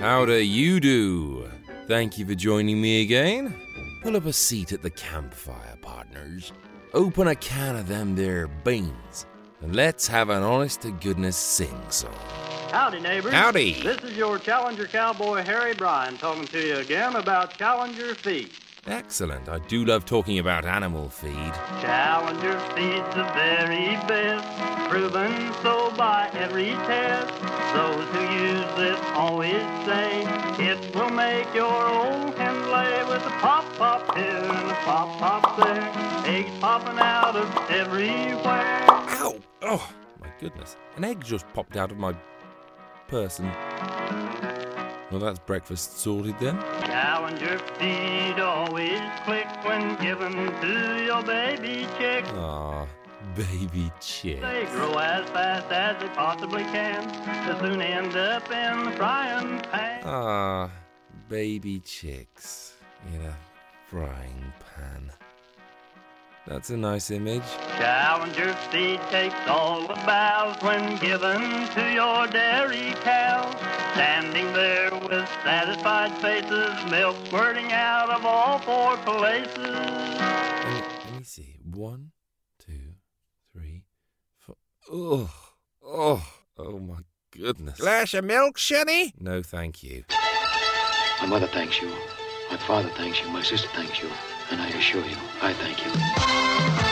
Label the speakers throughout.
Speaker 1: How do you do? Thank you for joining me again. Pull up a seat at the campfire, partners. Open a can of them there beans, and let's have an honest to goodness sing song.
Speaker 2: Howdy, neighbors.
Speaker 1: Howdy.
Speaker 2: This is your Challenger cowboy Harry Bryan talking to you again about Challenger Feed.
Speaker 1: Excellent. I do love talking about animal feed.
Speaker 2: Challenger Feed's the very best, proven so by every test. Those who use it always say it will make your old hen lay with a pop pop here and a pop pop there, eggs popping out of everywhere.
Speaker 1: Ow! Oh, my goodness. An egg just popped out of my person. Well, that's breakfast sorted then.
Speaker 2: Challenger Feed always click when given to your baby chick.
Speaker 1: Ah, baby chick.
Speaker 2: They grow as fast as they possibly can. They soon end up in the frying pan.
Speaker 1: Ah, baby chicks in a frying pan. That's a nice image.
Speaker 2: Challenger feed takes all the bows when given to your dairy cow. Standing there with satisfied faces, milk squirting out of all four places.
Speaker 1: Let me, let me see. One, two, three, four. Oh, oh, oh my goodness.
Speaker 3: Glass of milk, Sonny?
Speaker 1: No, thank you.
Speaker 4: My mother thanks you. My father thanks you. My sister thanks you. And I assure you, I thank you.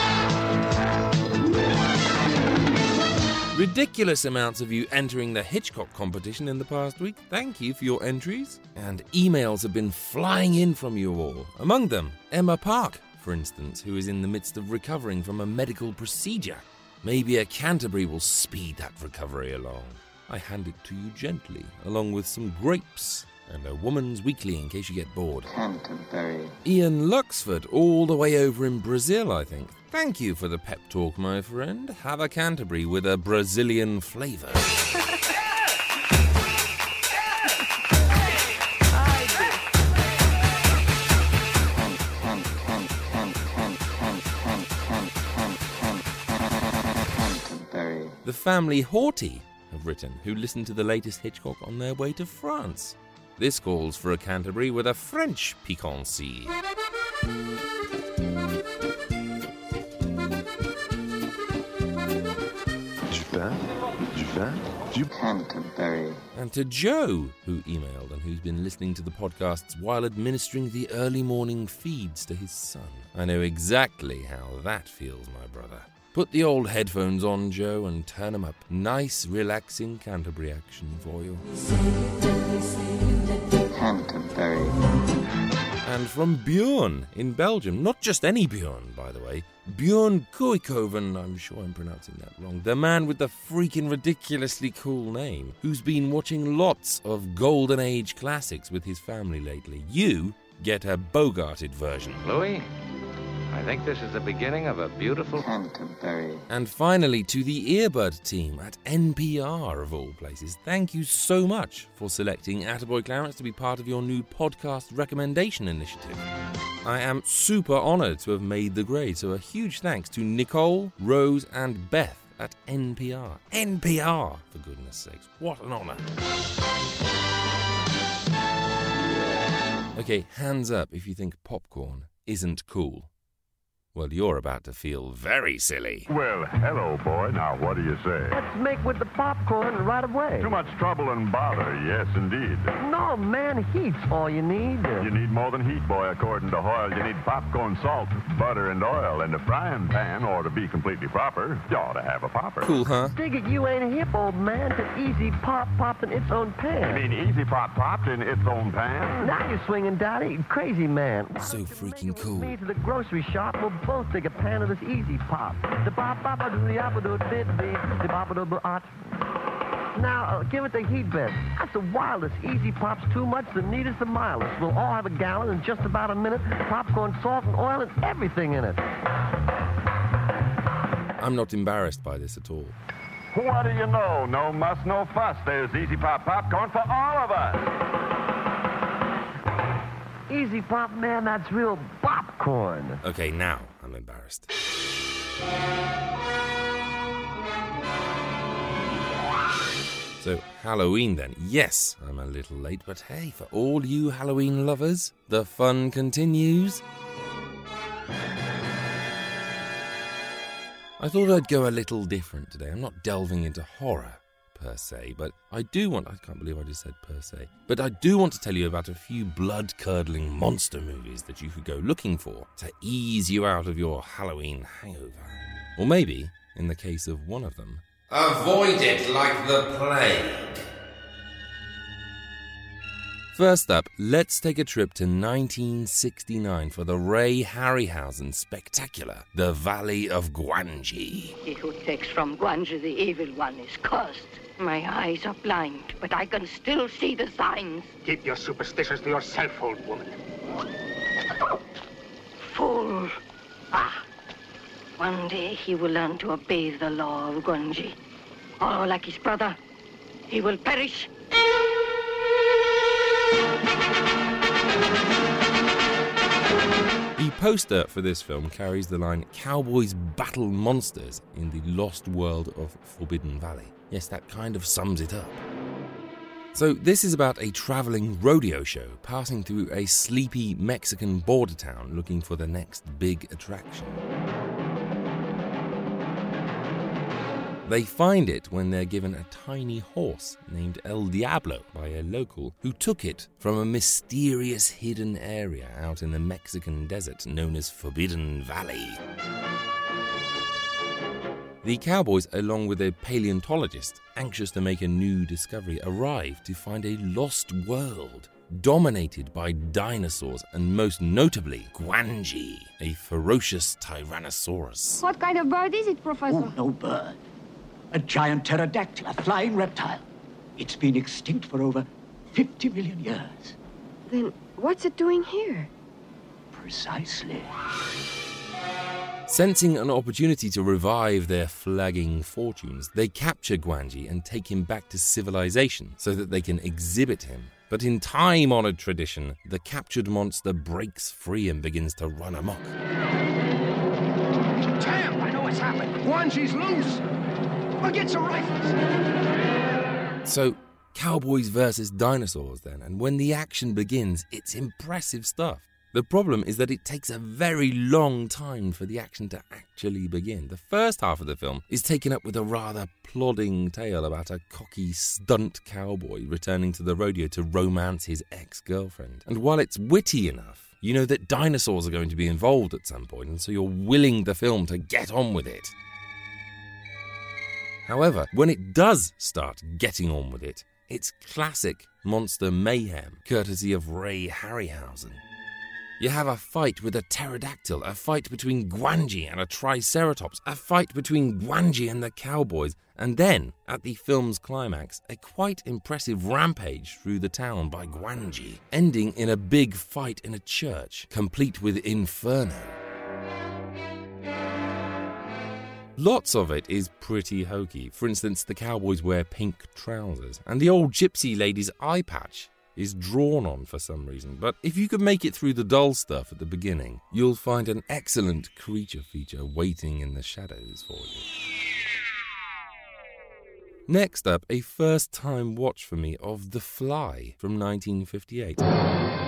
Speaker 1: Ridiculous amounts of you entering the Hitchcock competition in the past week. Thank you for your entries. And emails have been flying in from you all. Among them, Emma Park, for instance, who is in the midst of recovering from a medical procedure. Maybe a Canterbury will speed that recovery along. I hand it to you gently, along with some grapes and a woman's weekly in case you get bored.
Speaker 4: Canterbury.
Speaker 1: Ian Luxford, all the way over in Brazil, I think. Thank you for the pep talk, my friend. Have a Canterbury with a Brazilian flavour. The family Horty have written, who listened to the latest Hitchcock on their way to France. This calls for a Canterbury with a French piquancy.
Speaker 5: Du
Speaker 4: Canterbury.
Speaker 1: And to Joe, who emailed and who's been listening to the podcasts while administering the early morning feeds to his son. I know exactly how that feels, my brother. Put the old headphones on, Joe, and turn them up. Nice, relaxing Canterbury action for you.
Speaker 4: Canterbury.
Speaker 1: And from Bjorn in Belgium. Not just any Bjorn, by the way. Bjorn Kuikoven, I'm sure I'm pronouncing that wrong. The man with the freaking ridiculously cool name, who's been watching lots of Golden Age classics with his family lately. You get a Bogarted version.
Speaker 6: Louis, I think this is the beginning of a beautiful.
Speaker 4: Canterbury.
Speaker 1: And finally, to the Earbud team at NPR, of all places, thank you so much for selecting Attaboy Clarence to be part of your new podcast recommendation initiative. I am super honoured to have made the grade, so a huge thanks to Nicole, Rose, and Beth at NPR. NPR, for goodness sakes, what an honour. Okay, hands up if you think popcorn isn't cool. Well, you're about to feel very silly.
Speaker 3: Well, hello, boy. Now, what do you say?
Speaker 7: Let's make with the popcorn right away.
Speaker 3: Too much trouble and bother, yes, indeed.
Speaker 7: No, man, heat's all you need.
Speaker 3: You need more than heat, boy, according to Hoyle. You need popcorn, salt, butter, and oil. And a frying pan or to be completely proper. You ought to have a popper.
Speaker 1: Cool, huh?
Speaker 7: Dig it, you ain't hip, old man. To easy pop popped in its own pan.
Speaker 3: You mean easy pop popped in its own pan?
Speaker 7: Now you're swinging, Daddy. Crazy man.
Speaker 1: So freaking cool.
Speaker 7: Me to the grocery shop. We'll both take a pan of this easy pop. The pop pop do the apple do did the pop do art. Now, uh, give it the heat bed. That's the wildest. Easy Pop's too much, the neatest, the mildest. We'll all have a gallon in just about a minute. Popcorn, salt, and oil, and everything in it.
Speaker 1: I'm not embarrassed by this at all.
Speaker 3: What do you know? No muss, no fuss. There's Easy Pop popcorn for all of us.
Speaker 7: Easy Pop, man, that's real popcorn.
Speaker 1: Okay, now Embarrassed. So, Halloween then. Yes, I'm a little late, but hey, for all you Halloween lovers, the fun continues. I thought I'd go a little different today. I'm not delving into horror per se, but I do want, I can't believe I just said per se, but I do want to tell you about a few blood curdling monster movies that you could go looking for to ease you out of your Halloween hangover. Or maybe, in the case of one of them, avoid it like the plague. First up, let's take a trip to 1969 for the Ray Harryhausen spectacular, The Valley of Gwangi.
Speaker 8: He who takes from Gwangi the evil one is cursed. My eyes are blind, but I can still see the signs.
Speaker 9: Keep your superstitions to yourself, old woman.
Speaker 8: Fool. Ah. One day he will learn to obey the law of Gwangi. Or like his brother, he will perish.
Speaker 1: The poster for this film carries the line Cowboys battle monsters in the lost world of Forbidden Valley. Yes, that kind of sums it up. So, this is about a traveling rodeo show passing through a sleepy Mexican border town looking for the next big attraction. They find it when they're given a tiny horse named El Diablo by a local who took it from a mysterious hidden area out in the Mexican desert known as Forbidden Valley. The cowboys, along with a paleontologist anxious to make a new discovery, arrive to find a lost world dominated by dinosaurs and most notably Gwangi, a ferocious tyrannosaurus.
Speaker 10: What kind of bird is it, Professor?
Speaker 11: Oh, no bird. A giant pterodactyl, a flying reptile. It's been extinct for over 50 million years.
Speaker 10: Then what's it doing here?
Speaker 11: Precisely.
Speaker 1: Sensing an opportunity to revive their flagging fortunes, they capture Gwangi and take him back to civilization so that they can exhibit him. But in time honored tradition, the captured monster breaks free and begins to run amok.
Speaker 9: Champ, I know what's happened. Gwangi's loose. Get rifles.
Speaker 1: So, cowboys versus dinosaurs then, and when the action begins, it's impressive stuff. The problem is that it takes a very long time for the action to actually begin. The first half of the film is taken up with a rather plodding tale about a cocky stunt cowboy returning to the rodeo to romance his ex girlfriend. And while it's witty enough, you know that dinosaurs are going to be involved at some point, and so you're willing the film to get on with it. However, when it does start getting on with it, it's classic monster mayhem, courtesy of Ray Harryhausen. You have a fight with a pterodactyl, a fight between Gwangi and a triceratops, a fight between Gwangi and the cowboys, and then, at the film's climax, a quite impressive rampage through the town by Gwangi, ending in a big fight in a church, complete with inferno. Lots of it is pretty hokey. For instance, the cowboys wear pink trousers, and the old gypsy lady's eye patch is drawn on for some reason. But if you could make it through the dull stuff at the beginning, you'll find an excellent creature feature waiting in the shadows for you. Next up, a first time watch for me of The Fly from 1958.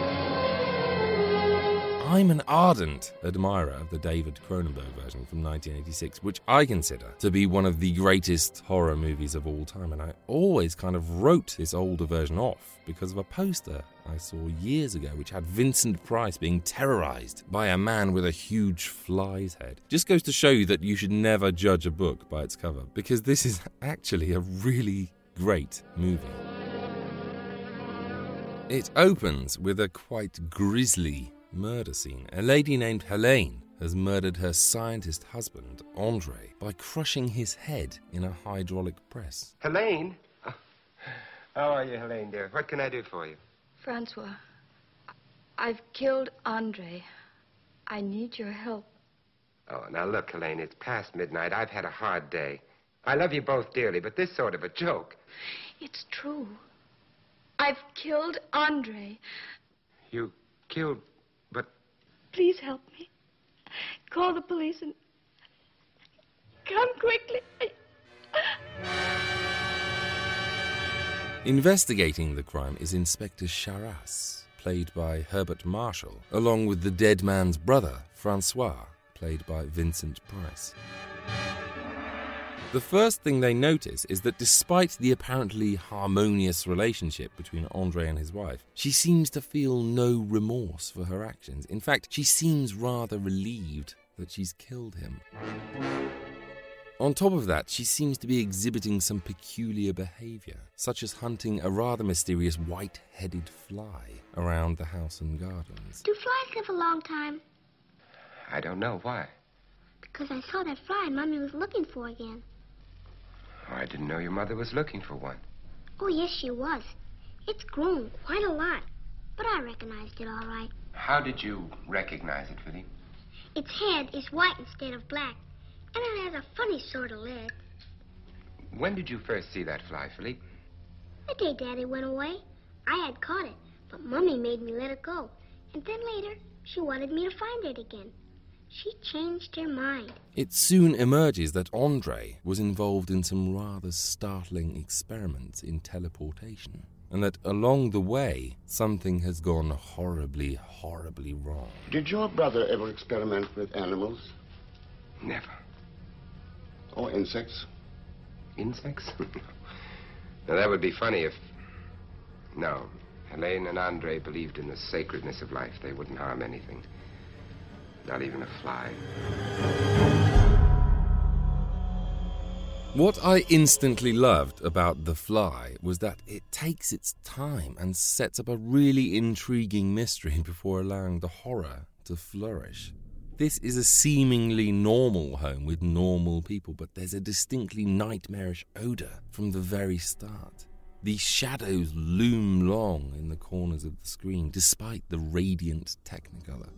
Speaker 1: I'm an ardent admirer of the David Cronenberg version from 1986, which I consider to be one of the greatest horror movies of all time. And I always kind of wrote this older version off because of a poster I saw years ago which had Vincent Price being terrorized by a man with a huge fly's head. Just goes to show you that you should never judge a book by its cover because this is actually a really great movie. It opens with a quite grisly murder scene. A lady named Helene has murdered her scientist husband, Andre, by crushing his head in a hydraulic press.
Speaker 12: Helene? Oh, How are you, Helene, dear? What can I do for you?
Speaker 10: Francois, I've killed Andre. I need your help.
Speaker 12: Oh, now look, Helene, it's past midnight. I've had a hard day. I love you both dearly, but this sort of a joke.
Speaker 10: It's true. I've killed Andre.
Speaker 12: You killed, but
Speaker 10: Please help me. Call the police and come quickly.
Speaker 1: Investigating the crime is Inspector Charas, played by Herbert Marshall, along with the dead man's brother, Francois, played by Vincent Price. The first thing they notice is that despite the apparently harmonious relationship between Andre and his wife, she seems to feel no remorse for her actions. In fact, she seems rather relieved that she's killed him. On top of that, she seems to be exhibiting some peculiar behavior, such as hunting a rather mysterious white headed fly around the house and gardens.
Speaker 13: Do flies live a long time?
Speaker 12: I don't know why.
Speaker 13: Because I saw that fly Mommy was looking for again.
Speaker 12: Oh, I didn't know your mother was looking for one.
Speaker 13: Oh, yes, she was. It's grown quite a lot, but I recognized it all right.
Speaker 12: How did you recognize it, Philly?
Speaker 13: Its head is white instead of black, and it has a funny sort of leg.
Speaker 12: When did you first see that fly, Philly?
Speaker 13: The day Daddy went away, I had caught it, but Mummy made me let it go. And then later, she wanted me to find it again. She changed her mind.
Speaker 1: It soon emerges that Andre was involved in some rather startling experiments in teleportation, and that along the way, something has gone horribly, horribly wrong.
Speaker 14: Did your brother ever experiment with animals?
Speaker 12: Never.
Speaker 14: Or insects?
Speaker 12: Insects? now, that would be funny if. No. Helene and Andre believed in the sacredness of life. They wouldn't harm anything. Not even a fly.
Speaker 1: What I instantly loved about The Fly was that it takes its time and sets up a really intriguing mystery before allowing the horror to flourish. This is a seemingly normal home with normal people, but there's a distinctly nightmarish odour from the very start. These shadows loom long in the corners of the screen, despite the radiant technicolor.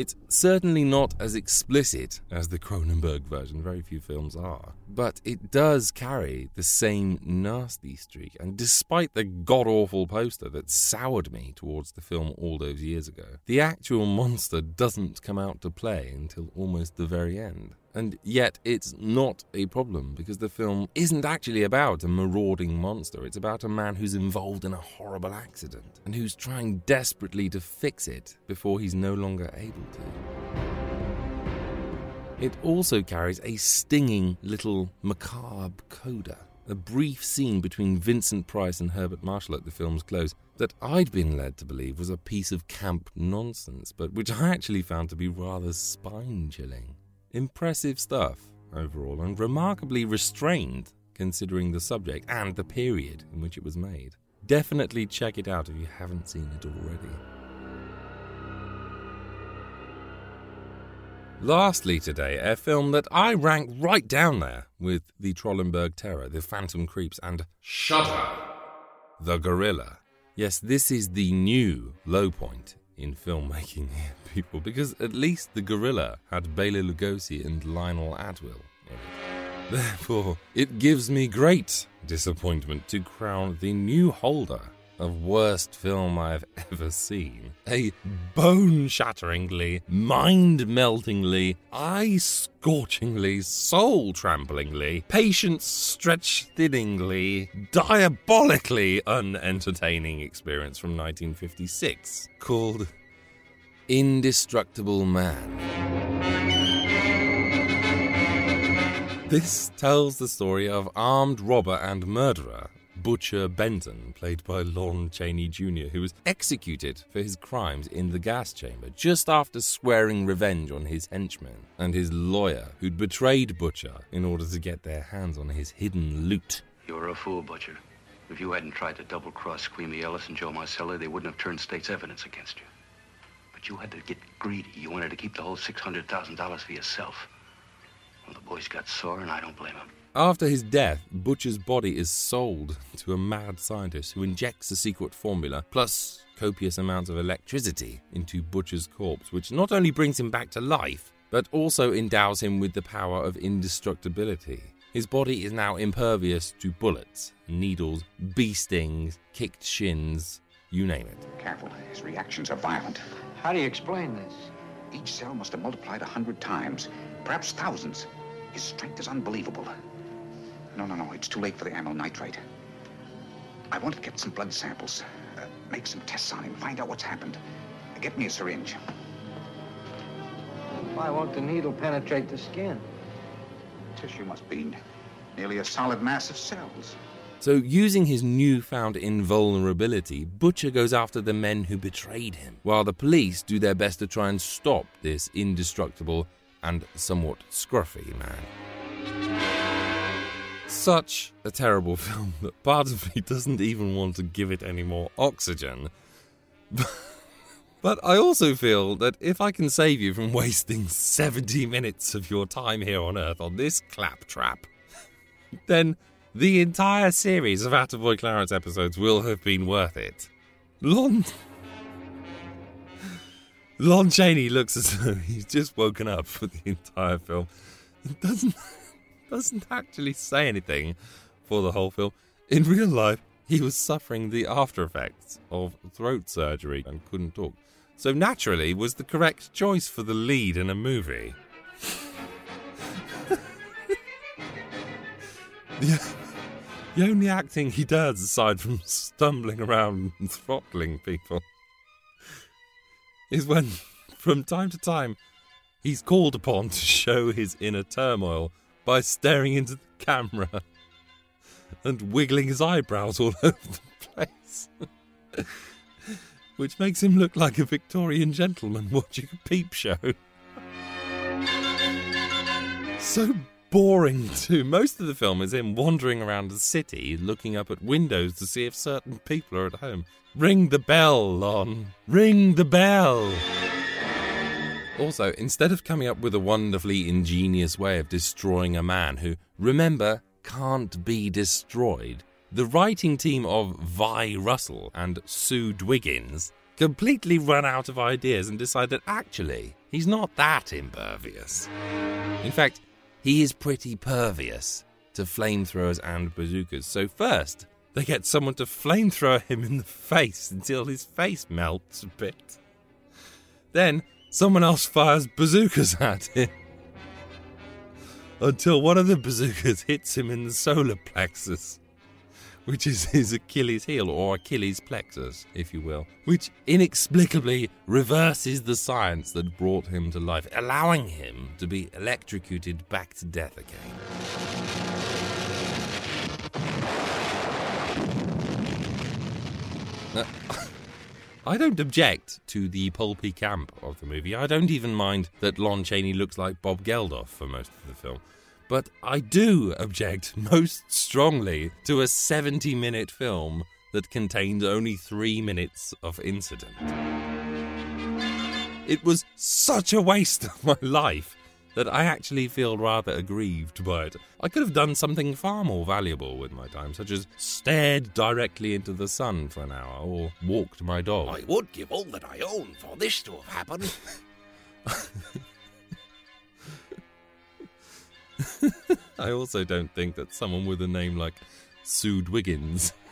Speaker 1: It's certainly not as explicit as the Cronenberg version, very few films are, but it does carry the same nasty streak. And despite the god awful poster that soured me towards the film all those years ago, the actual monster doesn't come out to play until almost the very end. And yet, it's not a problem because the film isn't actually about a marauding monster. It's about a man who's involved in a horrible accident and who's trying desperately to fix it before he's no longer able to. It also carries a stinging little macabre coda. A brief scene between Vincent Price and Herbert Marshall at the film's close that I'd been led to believe was a piece of camp nonsense, but which I actually found to be rather spine chilling. Impressive stuff overall, and remarkably restrained considering the subject and the period in which it was made. Definitely check it out if you haven't seen it already. Lastly, today, a film that I rank right down there with The Trollenberg Terror, The Phantom Creeps, and Shudder, The Gorilla. Yes, this is the new low point in filmmaking people, because at least The Gorilla had Bela Lugosi and Lionel Atwill in it. Therefore, it gives me great disappointment to crown the new holder of worst film I've ever seen. A bone shatteringly, mind meltingly, eye scorchingly, soul tramplingly, patience stretch thinningly, diabolically unentertaining experience from 1956 called Indestructible Man. This tells the story of armed robber and murderer Butcher Benton, played by Lon Chaney Jr., who was executed for his crimes in the gas chamber just after swearing revenge on his henchmen and his lawyer, who'd betrayed Butcher in order to get their hands on his hidden loot.
Speaker 4: You were a fool, Butcher. If you hadn't tried to double cross Squeamy Ellis and Joe Marcella, they wouldn't have turned state's evidence against you. But you had to get greedy. You wanted to keep the whole $600,000 for yourself. Well, the boys got sore, and I don't blame them.
Speaker 1: After his death, Butcher's body is sold to a mad scientist who injects a secret formula plus copious amounts of electricity into Butcher's corpse, which not only brings him back to life, but also endows him with the power of indestructibility. His body is now impervious to bullets, needles, bee stings, kicked shins, you name it.
Speaker 15: Careful, his reactions are violent.
Speaker 16: How do you explain this?
Speaker 15: Each cell must have multiplied a hundred times, perhaps thousands. His strength is unbelievable. No, no, no, it's too late for the amyl nitrite. I want to get some blood samples, uh, make some tests on him, find out what's happened. Get me a syringe.
Speaker 16: Why won't the needle penetrate the skin?
Speaker 15: The tissue must be nearly a solid mass of cells.
Speaker 1: So, using his newfound invulnerability, Butcher goes after the men who betrayed him, while the police do their best to try and stop this indestructible and somewhat scruffy man. Such a terrible film that part of me doesn't even want to give it any more oxygen. But I also feel that if I can save you from wasting 70 minutes of your time here on Earth on this claptrap, then the entire series of Attaboy Clarence episodes will have been worth it. Lon. Lon Chaney looks as though he's just woken up for the entire film. It doesn't doesn't actually say anything for the whole film. In real life, he was suffering the after effects of throat surgery and couldn't talk. So naturally was the correct choice for the lead in a movie. the, the only acting he does, aside from stumbling around and throttling people, is when, from time to time, he's called upon to show his inner turmoil by staring into the camera and wiggling his eyebrows all over the place. Which makes him look like a Victorian gentleman watching a peep show. so boring, too. Most of the film is him wandering around the city looking up at windows to see if certain people are at home. Ring the bell, Lon. Ring the bell. Also, instead of coming up with a wonderfully ingenious way of destroying a man who, remember, can't be destroyed, the writing team of Vy Russell and Sue Dwiggins completely run out of ideas and decide that actually he's not that impervious. In fact, he is pretty pervious to flamethrowers and bazookas. So, first, they get someone to flamethrower him in the face until his face melts a bit. Then, someone else fires bazookas at him. Until one of the bazookas hits him in the solar plexus, which is his Achilles heel or Achilles plexus, if you will, which inexplicably reverses the science that brought him to life, allowing him to be electrocuted back to death again. Now, uh, I don't object to the pulpy camp of the movie. I don't even mind that Lon Chaney looks like Bob Geldof for most of the film. But I do object most strongly to a 70 minute film that contained only three minutes of incident. It was such a waste of my life that I actually feel rather aggrieved by it. I could have done something far more valuable with my time, such as stared directly into the sun for an hour or walked my dog.
Speaker 9: I would give all that I own for this to have happened.
Speaker 1: I also don't think that someone with a name like Sue Dwiggins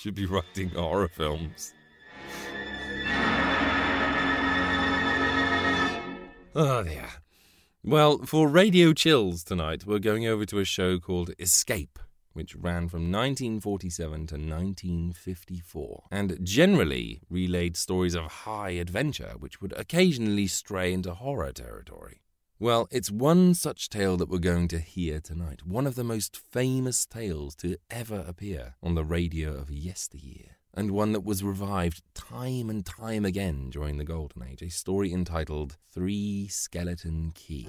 Speaker 1: Should be writing horror films. Oh, dear. Well, for Radio Chills tonight, we're going over to a show called Escape, which ran from 1947 to 1954, and generally relayed stories of high adventure, which would occasionally stray into horror territory. Well, it's one such tale that we're going to hear tonight, one of the most famous tales to ever appear on the radio of yesteryear and one that was revived time and time again during the Golden Age, a story entitled Three Skeleton Key.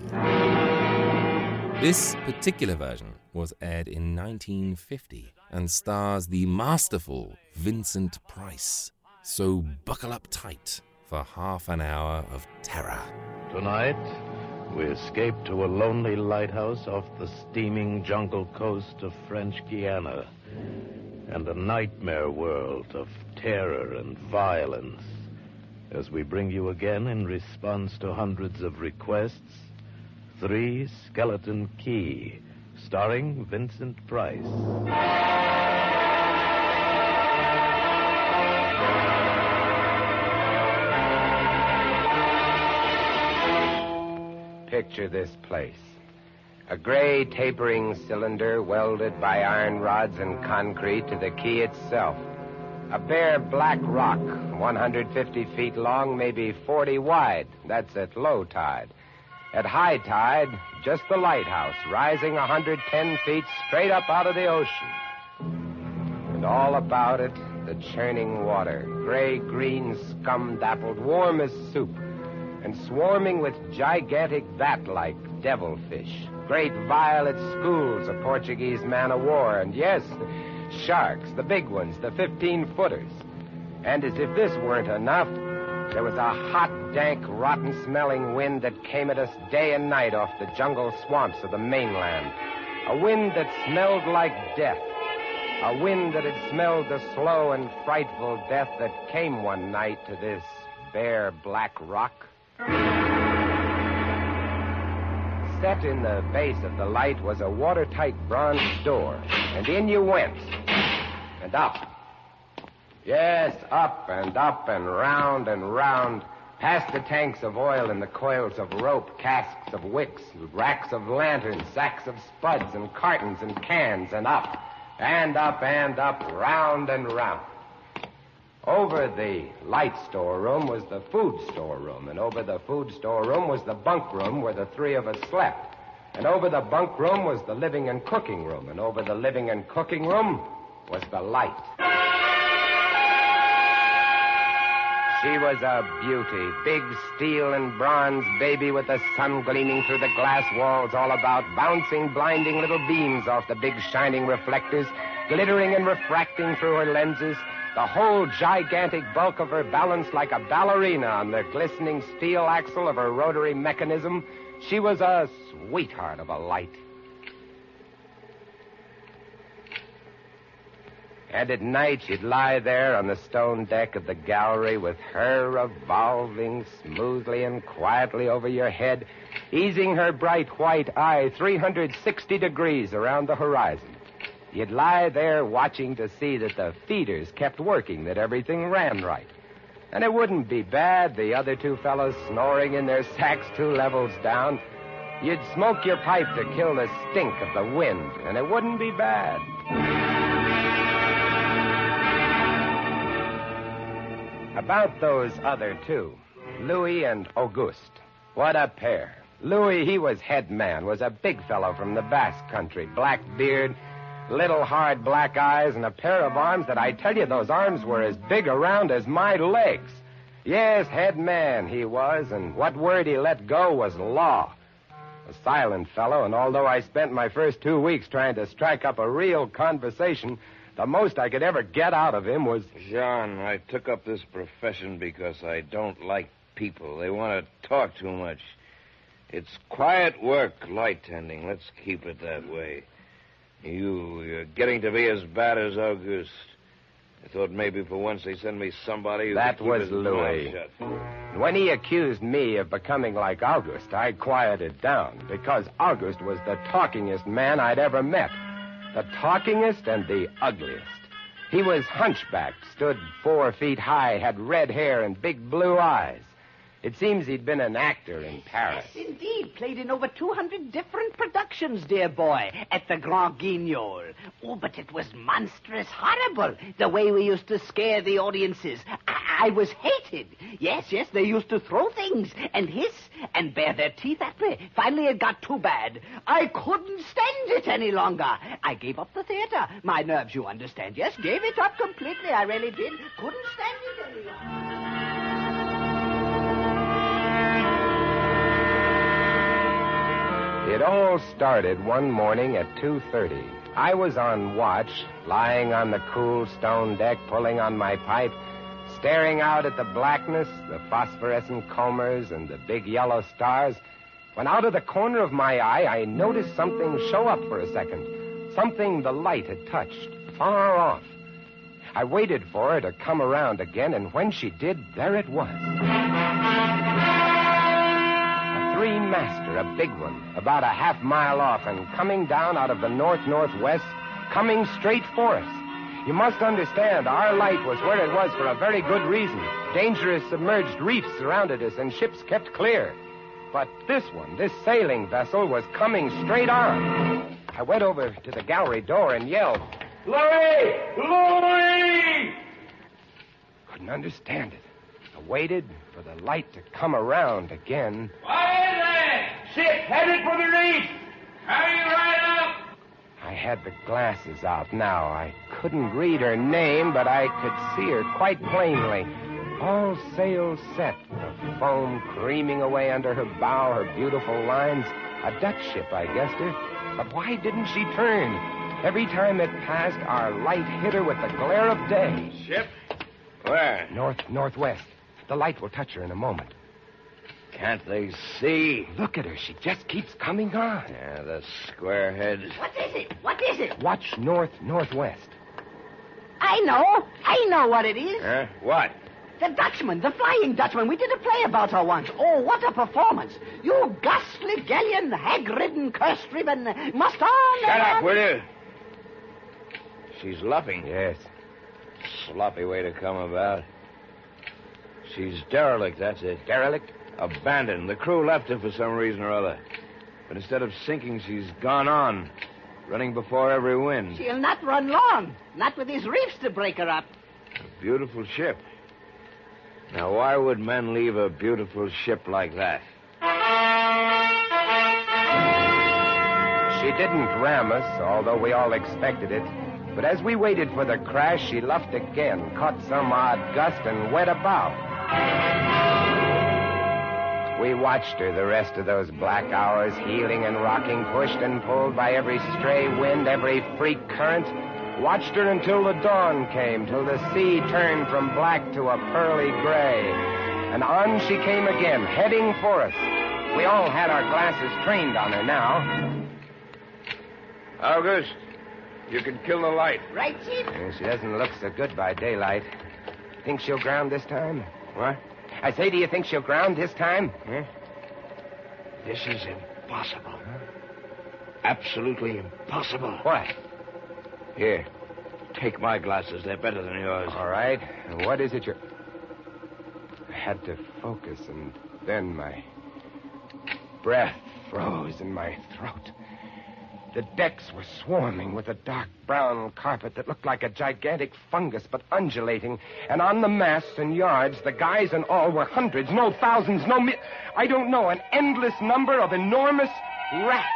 Speaker 1: This particular version was aired in 1950 and stars the masterful Vincent Price. So buckle up tight for half an hour of terror.
Speaker 17: Tonight, we escape to a lonely lighthouse off the steaming jungle coast of French Guiana and a nightmare world of terror and violence as we bring you again in response to hundreds of requests Three Skeleton Key, starring Vincent Price.
Speaker 12: Picture this place. A gray tapering cylinder welded by iron rods and concrete to the key itself. A bare black rock, 150 feet long, maybe 40 wide. That's at low tide. At high tide, just the lighthouse, rising 110 feet straight up out of the ocean. And all about it, the churning water, gray green, scum dappled, warm as soup, and swarming with gigantic bat like devilfish, great violet schools of Portuguese man of war, and yes, sharks, the big ones, the 15 footers. And as if this weren't enough, there was a hot, dank, rotten smelling wind that came at us day and night off the jungle swamps of the mainland. A wind that smelled like death. A wind that had smelled the slow and frightful death that came one night to this bare black rock. Set in the base of the light was a watertight bronze door, and in you went. And up. Yes, up and up and round and round, past the tanks of oil and the coils of rope, casks of wicks, racks of lanterns, sacks of spuds and cartons and cans, and up, and up and up, round and round. Over the light storeroom was the food storeroom, and over the food storeroom was the bunk room where the three of us slept. And over the bunk room was the living and cooking room, and over the living and cooking room was the light. She was a beauty, big steel and bronze baby with the sun gleaming through the glass walls all about, bouncing blinding little beams off the big shining reflectors, glittering and refracting through her lenses, the whole gigantic bulk of her balanced like a ballerina on the glistening steel axle of her rotary mechanism. She was a sweetheart of a light. And at night, she'd lie there on the stone deck of the gallery with her revolving smoothly and quietly over your head, easing her bright white eye 360 degrees around the horizon. You'd lie there watching to see that the feeders kept working, that everything ran right. And it wouldn't be bad, the other two fellows snoring in their sacks two levels down. You'd smoke your pipe to kill the stink of the wind, and it wouldn't be bad. About those other two, Louis and Auguste. What a pair. Louis, he was head man, was a big fellow from the Basque country, black beard, little hard black eyes, and a pair of arms that I tell you, those arms were as big around as my legs. Yes, head man he was, and what word he let go was law. A silent fellow, and although I spent my first two weeks trying to strike up a real conversation, the most I could ever get out of him was.
Speaker 18: John, I took up this profession because I don't like people. They want to talk too much. It's quiet work, light tending. Let's keep it that way. You, you're getting to be as bad as Auguste. I thought maybe for once they send me somebody who
Speaker 12: That was Louis. When he accused me of becoming like August, I quieted down because August was the talkingest man I'd ever met. The talkingest and the ugliest. He was hunchbacked, stood four feet high, had red hair and big blue eyes. It seems he'd been an actor in Paris.
Speaker 19: Yes, indeed. Played in over 200 different productions, dear boy, at the Grand Guignol. Oh, but it was monstrous horrible, the way we used to scare the audiences. I, I was hated. Yes, yes, they used to throw things and hiss and bare their teeth at me. Finally, it got too bad. I couldn't stand it any longer. I gave up the theater. My nerves, you understand. Yes, gave it up completely. I really did. Couldn't stand it any longer.
Speaker 12: It all started one morning at 2.30. I was on watch, lying on the cool stone deck, pulling on my pipe, staring out at the blackness, the phosphorescent combers, and the big yellow stars, when out of the corner of my eye, I noticed something show up for a second. Something the light had touched, far off. I waited for her to come around again, and when she did, there it was. A master, a big one, about a half mile off, and coming down out of the north northwest, coming straight for us. You must understand, our light was where it was for a very good reason. Dangerous submerged reefs surrounded us, and ships kept clear. But this one, this sailing vessel, was coming straight on. I went over to the gallery door and yelled,
Speaker 18: Louis! Louis!
Speaker 12: Couldn't understand it. I waited for the light to come around again.
Speaker 18: What is it? Ship headed for the reef. Hurry right up.
Speaker 12: I had the glasses out now. I couldn't read her name, but I could see her quite plainly. All sails set, the foam creaming away under her bow, her beautiful lines. A Dutch ship, I guessed her. But why didn't she turn? Every time it passed, our light hit her with the glare of day.
Speaker 18: Ship? Where?
Speaker 12: North, northwest. The light will touch her in a moment.
Speaker 18: Can't they see?
Speaker 12: Look at her. She just keeps coming on.
Speaker 18: Yeah, the squareheads.
Speaker 19: What is it? What is it?
Speaker 12: Watch north, northwest.
Speaker 19: I know. I know what it is.
Speaker 18: Huh? What?
Speaker 19: The Dutchman, the Flying Dutchman. We did a play about her once. Oh, what a performance. You ghastly galleon, hag-ridden, curse-driven, must on.
Speaker 18: Shut up, will you? She's luffing.
Speaker 12: Yes.
Speaker 18: Sloppy way to come about. She's derelict, that's it.
Speaker 12: Derelict?
Speaker 18: Abandoned. The crew left her for some reason or other. But instead of sinking, she's gone on, running before every wind.
Speaker 19: She'll not run long. Not with these reefs to break her up.
Speaker 18: A beautiful ship. Now, why would men leave a beautiful ship like that?
Speaker 12: She didn't ram us, although we all expected it. But as we waited for the crash, she luffed again, caught some odd gust, and went about. We watched her the rest of those black hours, heeling and rocking, pushed and pulled by every stray wind, every freak current. Watched her until the dawn came, till the sea turned from black to a pearly gray. And on she came again, heading for us. We all had our glasses trained on her now.
Speaker 18: August, you can kill the light.
Speaker 19: Right, Chief?
Speaker 12: She doesn't look so good by daylight. Think she'll ground this time?
Speaker 18: What?
Speaker 12: I say, do you think she'll ground this time?
Speaker 18: Huh? This is impossible. Absolutely impossible.
Speaker 12: What?
Speaker 18: Here, take my glasses. They're better than yours.
Speaker 12: All right. And what is it you're. I had to focus, and then my breath froze in my throat. The decks were swarming with a dark brown carpet that looked like a gigantic fungus, but undulating. And on the masts and yards, the guys and all were hundreds, no thousands, no mi- I don't know, an endless number of enormous rats.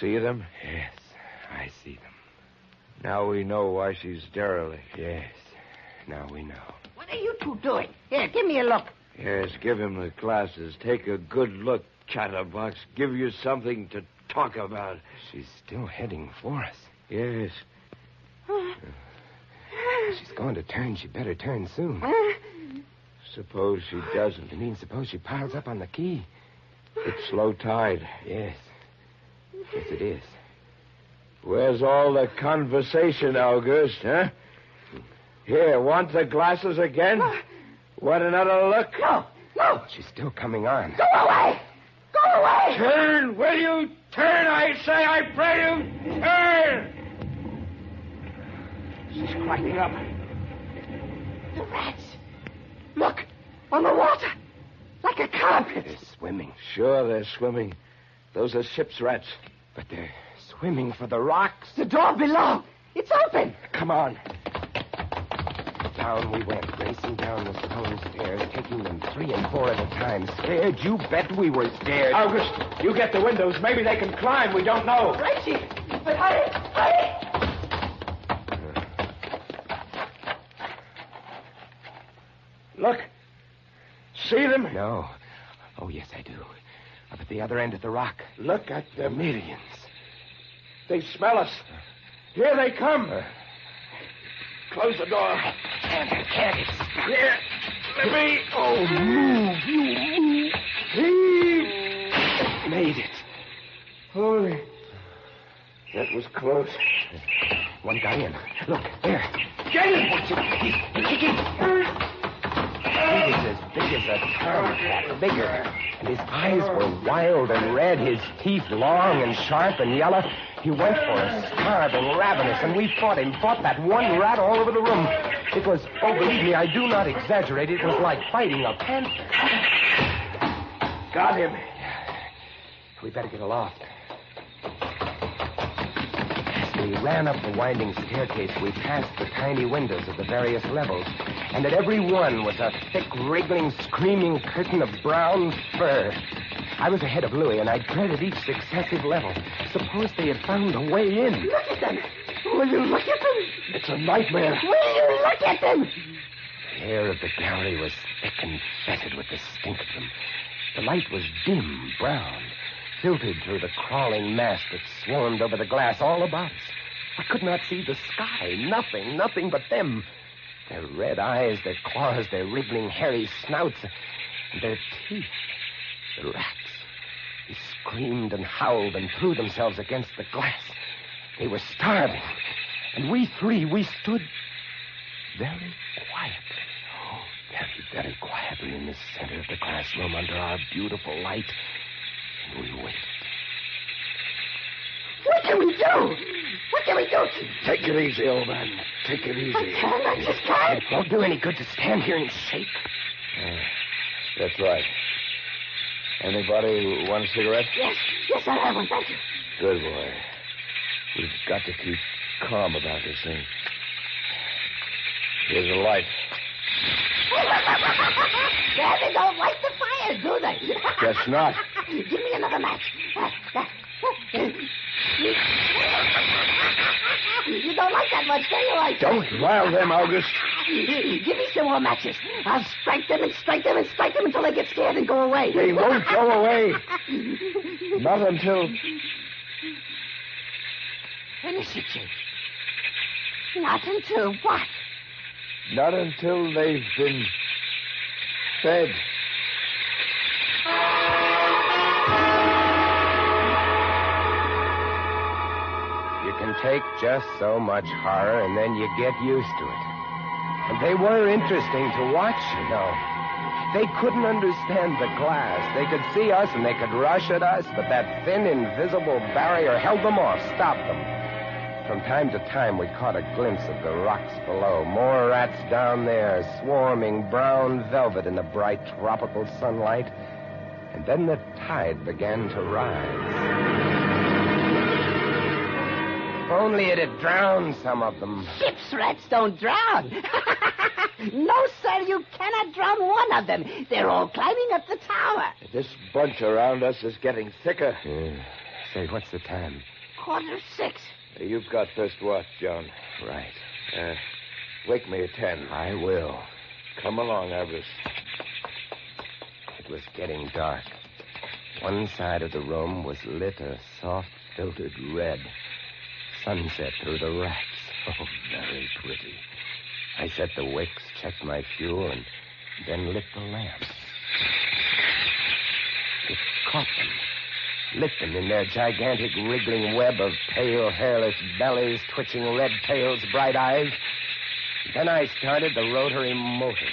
Speaker 18: See them?
Speaker 12: Yes, I see them.
Speaker 18: Now we know why she's derelict.
Speaker 12: Yes, now we know.
Speaker 19: What are you two doing? Here, give me a look.
Speaker 18: Yes, give him the glasses. Take a good look, Chatterbox. Give you something to talk about.
Speaker 12: She's still heading for us.
Speaker 18: Yes.
Speaker 12: She's going to turn. She better turn soon.
Speaker 18: Suppose she doesn't.
Speaker 12: You mean suppose she piles up on the key?
Speaker 18: It's low tide.
Speaker 12: Yes. Yes, it is.
Speaker 18: Where's all the conversation, August, huh? Here, want the glasses again? Oh. Want another look?
Speaker 19: No, no.
Speaker 12: She's still coming on.
Speaker 19: Go away. Away!
Speaker 9: Turn! Will you turn? I say, I pray you, turn!
Speaker 19: She's climbing up. The rats. Look, on the water. Like a carpet.
Speaker 12: They're swimming.
Speaker 18: Sure, they're swimming. Those are ship's rats.
Speaker 12: But they're swimming for the rocks.
Speaker 19: The door below. It's open.
Speaker 12: Come on. Down we went, racing down the stone stairs, taking them three and four at a time. Scared? You bet we were scared.
Speaker 9: August, you get the windows. Maybe they can climb. We don't know.
Speaker 19: Right, Chief. But hurry, hurry!
Speaker 9: Look. See them?
Speaker 12: No. Oh, yes, I do. Up at the other end of the rock.
Speaker 9: Look at the
Speaker 12: Millions.
Speaker 9: They smell us. Here they come. Uh, Close the door.
Speaker 12: Can't, can't. It's
Speaker 9: Here. Let me.
Speaker 12: Oh, move. You move.
Speaker 9: Heave.
Speaker 12: Made it.
Speaker 9: Holy. That was close.
Speaker 12: One got in. Look, there.
Speaker 9: Get him!
Speaker 12: He's kicking. As a tomcat, bigger. And his eyes were wild and red, his teeth long and sharp and yellow. He went for us, starving, ravenous, and we fought him, fought that one rat all over the room. It was, oh, believe me, I do not exaggerate. It was like fighting a panther.
Speaker 9: Got him.
Speaker 12: We better get aloft. As we ran up the winding staircase, we passed the tiny windows of the various levels, and at every one was a thick, wriggling, screaming curtain of brown fur. I was ahead of Louis, and I dreaded each successive level. Suppose they had found a way in.
Speaker 19: Look at them. Will you look at them?
Speaker 9: It's a nightmare.
Speaker 19: Will you look at them?
Speaker 12: The air of the gallery was thick and fetid with the stink of them. The light was dim, brown, filtered through the crawling mass that swarmed over the glass all about us. I could not see the sky. Nothing, nothing but them. Their red eyes, their claws, their wriggling, hairy snouts, their teeth. The rats. They screamed and howled and threw themselves against the glass. They were starving. And we three, we stood very quietly. Oh, very, very quietly in the center of the classroom under our beautiful light. And we waited.
Speaker 19: What can we do? What can we do?
Speaker 9: Take it easy, old man. Take it easy.
Speaker 19: I can't. I just can't.
Speaker 12: It won't do any good to stand here and shake.
Speaker 18: That's right. Anybody want a cigarette?
Speaker 19: Yes, yes, I'll have one. Thank you.
Speaker 18: Good boy. We've got to keep calm about this thing. Here's a light.
Speaker 19: There, they don't light the fire, do they?
Speaker 18: Guess not.
Speaker 19: Give me another match. You don't like that much, do you? I
Speaker 18: Don't rile them, August.
Speaker 19: Give me some more matches. I'll strike them and strike them and strike them until they get scared and go away.
Speaker 18: They won't go away. Not until.
Speaker 19: Finish it, Chief. Not until what?
Speaker 18: Not until they've been fed.
Speaker 12: Take just so much horror, and then you get used to it. And they were interesting to watch, you know. They couldn't understand the glass. They could see us and they could rush at us, but that thin, invisible barrier held them off, stopped them. From time to time, we caught a glimpse of the rocks below. More rats down there, swarming brown velvet in the bright tropical sunlight. And then the tide began to rise. If only it had drowned some of them.
Speaker 19: Ship's rats don't drown. no, sir, you cannot drown one of them. They're all climbing up the tower.
Speaker 18: This bunch around us is getting thicker.
Speaker 12: Say, what's the time?
Speaker 19: Quarter six.
Speaker 18: You've got first watch, John.
Speaker 12: Right.
Speaker 18: Uh, wake me at ten.
Speaker 12: I will.
Speaker 18: Come along, Avarice.
Speaker 12: It was getting dark. One side of the room was lit a soft, filtered red. Sunset through the racks. Oh, very pretty. I set the wicks, checked my fuel, and then lit the lamp. It caught them, lit them in their gigantic wriggling web of pale, hairless bellies, twitching red tails, bright eyes. Then I started the rotary motor.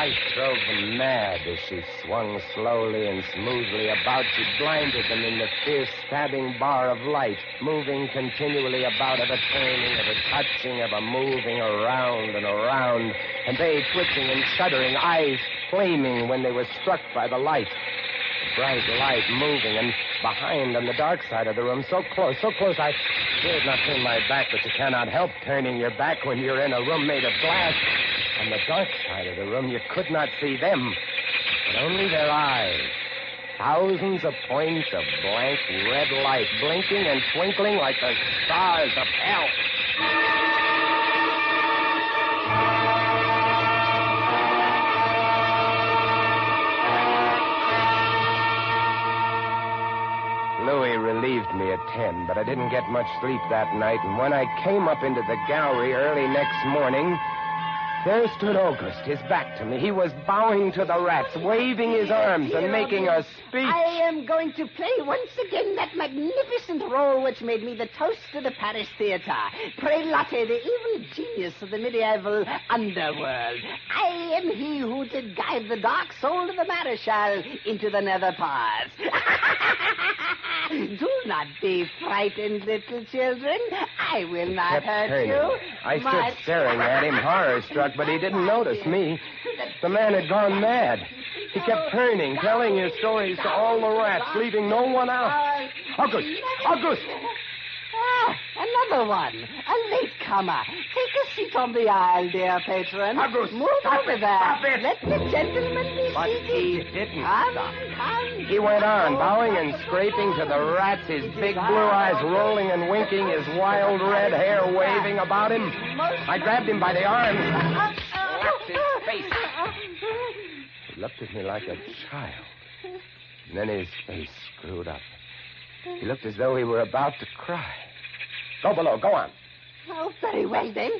Speaker 12: Light drove them mad as she swung slowly and smoothly about. She blinded them in the fierce stabbing bar of light, moving continually about a turning, a touching, of a moving around and around, and they twitching and shuddering, eyes flaming when they were struck by the light. The bright light moving, and behind on the dark side of the room, so close, so close, I dared not turn my back, but you cannot help turning your back when you're in a room made of glass. On the dark side of the room, you could not see them, but only their eyes. Thousands of points of blank red light, blinking and twinkling like the stars of hell. Louis relieved me at 10, but I didn't get much sleep that night, and when I came up into the gallery early next morning, there stood August, his back to me. He was bowing to the rats, waving his arms and making a speech.
Speaker 19: I am going to play once again that magnificent role which made me the toast of the Paris theater. Prelati, the evil genius of the medieval underworld. I am he who did guide the dark soul of the Marechal into the nether parts. Do not be frightened, little children. I will not hurt
Speaker 12: turning.
Speaker 19: you.
Speaker 12: I stood staring at him, horror struck, but he didn't notice me. The man had gone mad. He kept turning, telling his stories to all the rats, leaving no one out. August! August!
Speaker 19: Ah, another one. A latecomer. Take a seat on the aisle, dear patron.
Speaker 12: August,
Speaker 19: Move over
Speaker 12: it,
Speaker 19: there.
Speaker 12: stop it.
Speaker 19: Let the gentleman be
Speaker 12: But
Speaker 19: seated.
Speaker 12: he didn't
Speaker 19: Come,
Speaker 12: stop.
Speaker 19: come.
Speaker 12: He went on, oh, bowing and scraping to the rats, his big blue eyes rolling and winking, his wild red hair waving about him. I grabbed him by the slapped his face. He looked at me like a child. And then his face screwed up. He looked as though he were about to cry. Go below, go on.
Speaker 19: Oh, very well then.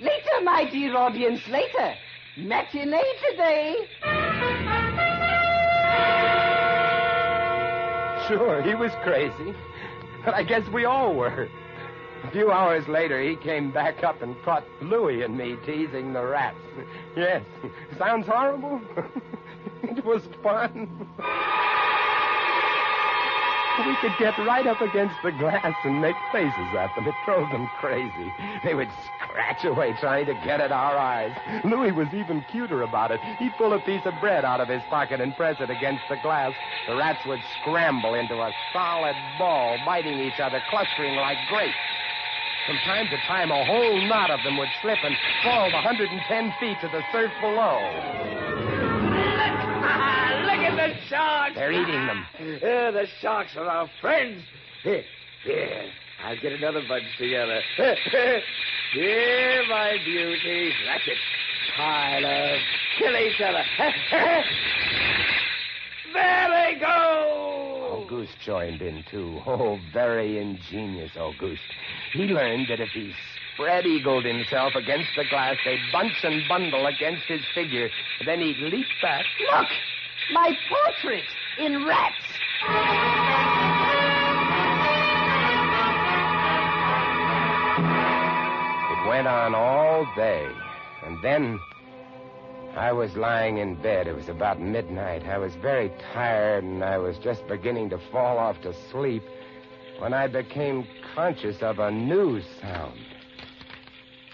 Speaker 19: Later, my dear audience, later. Matinee today.
Speaker 12: Sure, he was crazy. But I guess we all were. A few hours later, he came back up and caught Louis and me teasing the rats. Yes, sounds horrible. it was fun. We could get right up against the glass and make faces at them. It drove them crazy. They would scratch away trying to get at our eyes. Louis was even cuter about it. He'd pull a piece of bread out of his pocket and press it against the glass. The rats would scramble into a solid ball, biting each other, clustering like grapes. From time to time, a whole knot of them would slip and fall the 110 feet to the surf below.
Speaker 9: Sharks.
Speaker 12: They're eating them.
Speaker 9: Yeah, the sharks are our friends. Here, here. I'll get another bunch together. here, my beauties. That's it. Pile up. Kill each other. there they go.
Speaker 12: Auguste joined in, too. Oh, very ingenious Auguste. He learned that if he spread eagled himself against the glass, they'd bunch and bundle against his figure. Then he'd leap back.
Speaker 19: Look! My portrait in rats.
Speaker 12: It went on all day. And then I was lying in bed. It was about midnight. I was very tired, and I was just beginning to fall off to sleep when I became conscious of a new sound.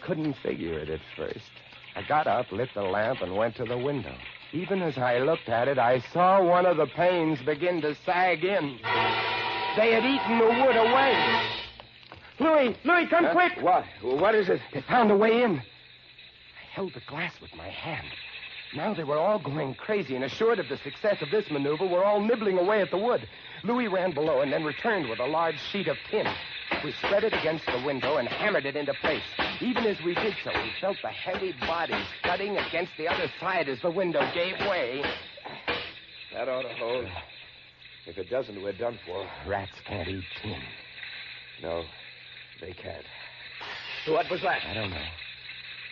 Speaker 12: Couldn't figure it at first. I got up, lit the lamp, and went to the window. Even as I looked at it, I saw one of the panes begin to sag in. They had eaten the wood away. Louis, Louis, come quick!
Speaker 9: What? What is it?
Speaker 12: They found a way in. I held the glass with my hand. Now they were all going crazy, and assured of the success of this maneuver, were all nibbling away at the wood. Louis ran below and then returned with a large sheet of tin. We spread it against the window and hammered it into place. Even as we did so, we felt the heavy body thudding against the other side as the window gave way.
Speaker 9: That ought to hold. If it doesn't, we're done for.
Speaker 12: Rats can't eat tin.
Speaker 9: No, they can't. What was that?
Speaker 12: I don't know.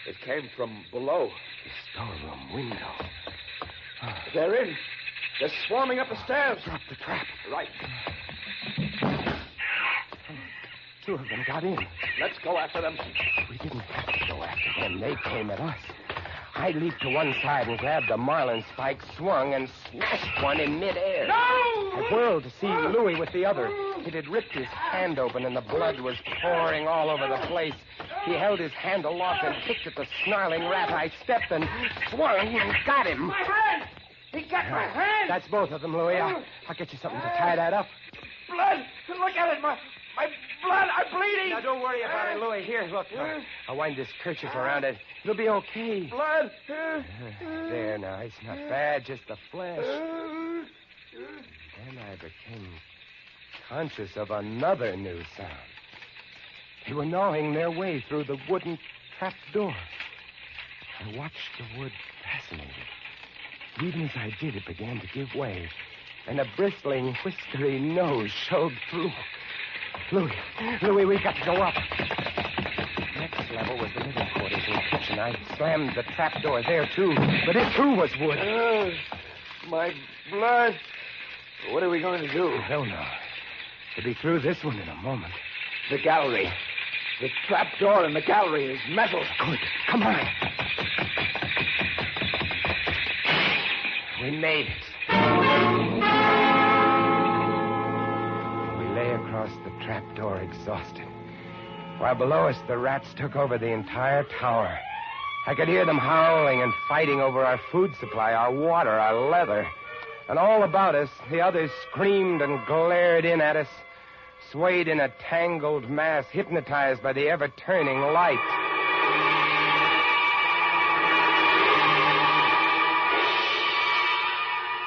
Speaker 9: It came from below.
Speaker 12: The storeroom window. Ah.
Speaker 9: They're in. They're swarming up the stairs.
Speaker 12: Drop the trap.
Speaker 9: Right.
Speaker 12: Two of them got in.
Speaker 9: Let's go after them.
Speaker 12: We didn't have to go after them. They came at us. I leaped to one side and grabbed a marlin spike, swung, and smashed one in midair.
Speaker 9: No!
Speaker 12: I whirled to see Louis with the other. It had ripped his hand open, and the blood was pouring all over the place. He held his hand aloft and kicked at the snarling rat. I stepped and swung and got him.
Speaker 9: My hand! He got my ah, hand!
Speaker 12: That's both of them, Louis. I'll, I'll get you something to tie that up.
Speaker 9: Blood! Look at it, my, my blood! I'm bleeding!
Speaker 12: Now, don't worry about it, Louis. Here, look. I'll, I'll wind this kerchief around it. It'll be okay.
Speaker 9: Blood!
Speaker 12: Uh, there now, it's not bad, just the flesh. Then I became conscious of another new sound. They were gnawing their way through the wooden trap door. I watched the wood fascinated. Even as I did, it began to give way, and a bristling, whiskery nose showed through. Louis, Louis, we've got to go up. Next level was the living quarters and kitchen. I slammed the trap door there, too, but it, too, was wood.
Speaker 9: Uh, my blood. What are we going to do?
Speaker 12: I don't know. We'll be through this one in a moment.
Speaker 9: The gallery. The trap door in the gallery is metal.
Speaker 12: Good. Come on. We made it. Across the trap door exhausted. While below us, the rats took over the entire tower. I could hear them howling and fighting over our food supply, our water, our leather. And all about us, the others screamed and glared in at us, swayed in a tangled mass, hypnotized by the ever turning light.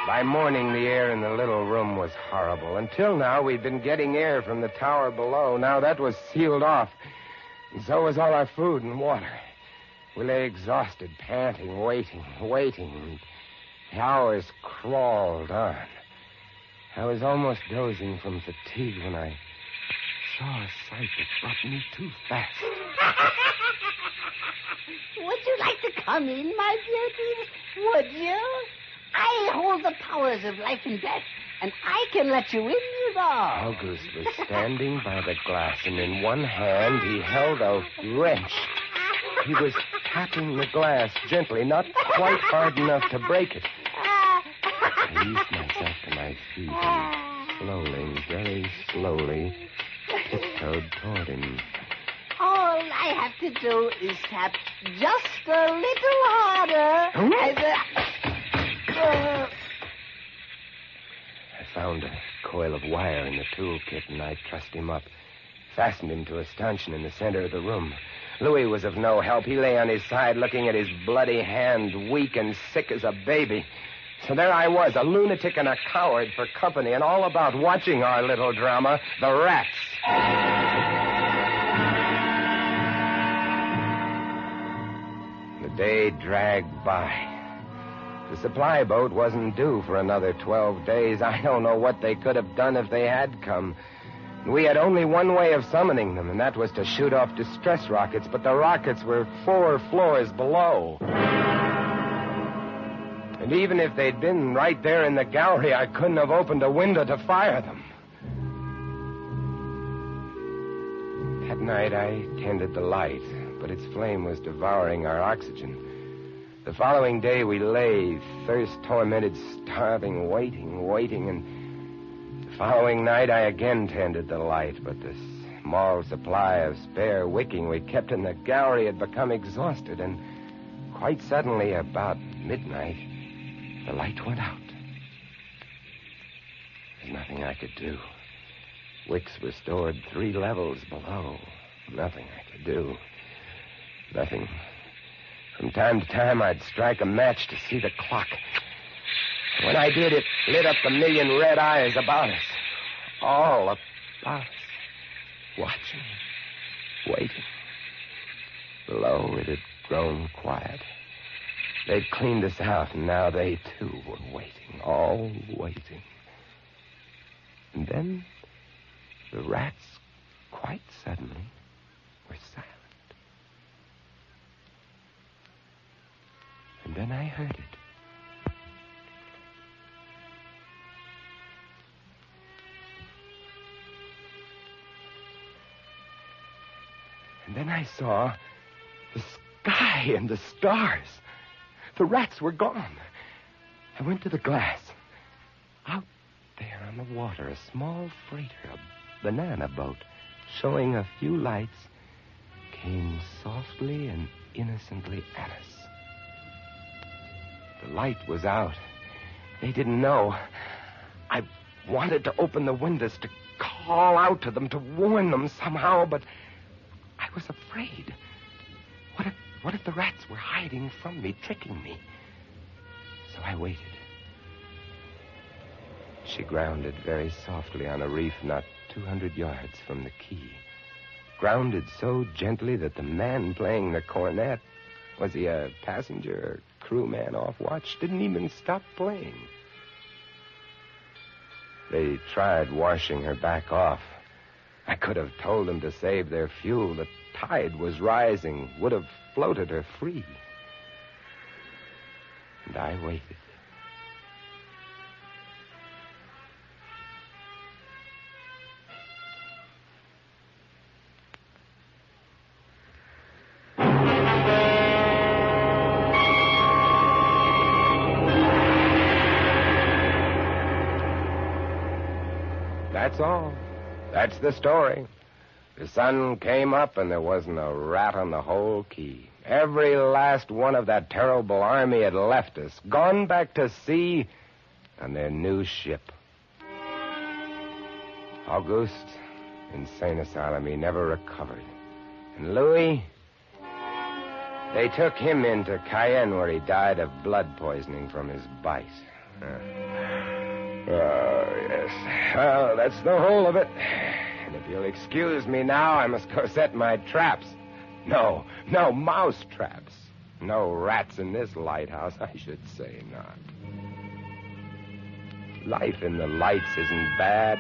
Speaker 12: By morning, the air in the little room was horrible. Until now, we'd been getting air from the tower below. Now that was sealed off. And so was all our food and water. We lay exhausted, panting, waiting, waiting. The hours crawled on. I was almost dozing from fatigue when I saw a sight that brought me too fast.
Speaker 19: Would you like to come in, my beauty? Would you? I hold the powers of life and death, and I can let you in, you know.
Speaker 12: August was standing by the glass, and in one hand he held a wrench. He was tapping the glass gently, not quite hard enough to break it. I eased myself to my feet and slowly, very slowly, tiptoed toward him.
Speaker 19: All I have to do is tap just a little harder.
Speaker 12: Hmm? I found a coil of wire in the toolkit, and I trussed him up, fastened him to a stanchion in the center of the room. Louis was of no help. He lay on his side, looking at his bloody hand, weak and sick as a baby. So there I was, a lunatic and a coward for company, and all about watching our little drama, the rats. The day dragged by. The supply boat wasn't due for another 12 days. I don't know what they could have done if they had come. We had only one way of summoning them, and that was to shoot off distress rockets, but the rockets were four floors below. And even if they'd been right there in the gallery, I couldn't have opened a window to fire them. That night, I tended the light, but its flame was devouring our oxygen. The following day, we lay, thirst tormented, starving, waiting, waiting, and the following night, I again tended the light, but the small supply of spare wicking we kept in the gallery had become exhausted, and quite suddenly, about midnight, the light went out. There's nothing I could do. Wicks were stored three levels below. Nothing I could do. Nothing. From time to time, I'd strike a match to see the clock. When I did, it lit up the million red eyes about us. All about us. Watching. Waiting. Below, it had grown quiet. They'd cleaned us out, and now they, too, were waiting. All waiting. And then the rats, quite suddenly, were silent. And then I heard it. And then I saw the sky and the stars. The rats were gone. I went to the glass. Out there on the water, a small freighter, a banana boat, showing a few lights, came softly and innocently at us. The light was out. They didn't know. I wanted to open the windows to call out to them, to warn them somehow, but I was afraid. What if, what if the rats were hiding from me, tricking me? So I waited. She grounded very softly on a reef not 200 yards from the quay. Grounded so gently that the man playing the cornet, was he a passenger or crewman off watch, didn't even stop playing. They tried washing her back off. I could have told them to save their fuel. The tide was rising, would have floated her free. And I waited. The story. The sun came up and there wasn't a rat on the whole key. Every last one of that terrible army had left us, gone back to sea on their new ship. Auguste, insane asylum, he never recovered. And Louis, they took him into Cayenne where he died of blood poisoning from his bite. Uh, Oh, yes. Well, that's the whole of it. And if you'll excuse me now, I must go set my traps. No, no mouse traps. No rats in this lighthouse, I should say not. Life in the lights isn't bad.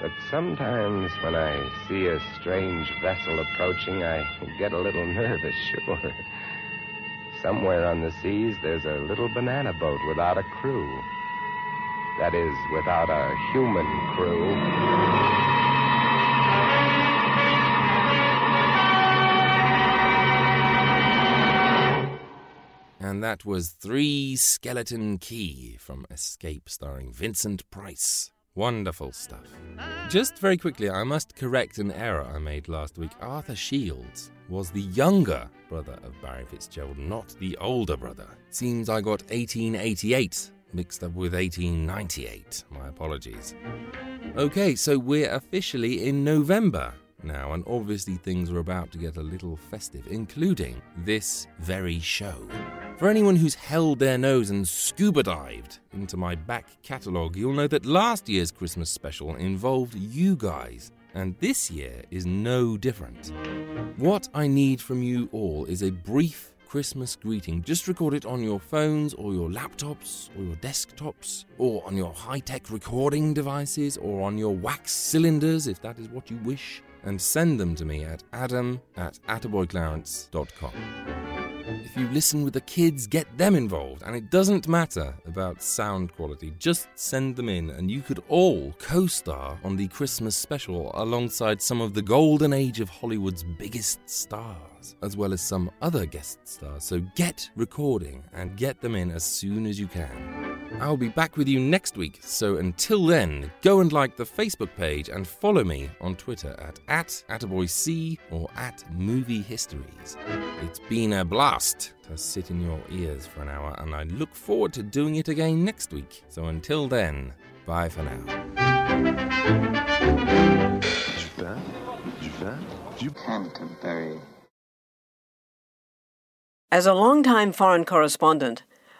Speaker 12: But sometimes when I see a strange vessel approaching, I get a little nervous, sure. Somewhere on the seas, there's a little banana boat without a crew. That is, without a human crew.
Speaker 1: And that was Three Skeleton Key from Escape, starring Vincent Price. Wonderful stuff. Just very quickly, I must correct an error I made last week. Arthur Shields was the younger brother of Barry Fitzgerald, not the older brother. Seems I got 1888 mixed up with 1898. My apologies. Okay, so we're officially in November now, and obviously things are about to get a little festive, including this very show. For anyone who's held their nose and scuba dived into my back catalogue, you'll know that last year's Christmas special involved you guys. And this year is no different. What I need from you all is a brief Christmas greeting. Just record it on your phones or your laptops or your desktops or on your high tech recording devices or on your wax cylinders if that is what you wish and send them to me at adam at attaboyclarence.com. If you listen with the kids, get them involved, and it doesn't matter about sound quality, just send them in, and you could all co star on the Christmas special alongside some of the golden age of Hollywood's biggest stars, as well as some other guest stars. So get recording and get them in as soon as you can. I'll be back with you next week, so until then, go and like the Facebook page and follow me on Twitter at, at AttaboyC or at Movie Histories. It's been a blast to sit in your ears for an hour, and I look forward to doing it again next week. So until then, bye for now.
Speaker 20: As a long-time foreign correspondent,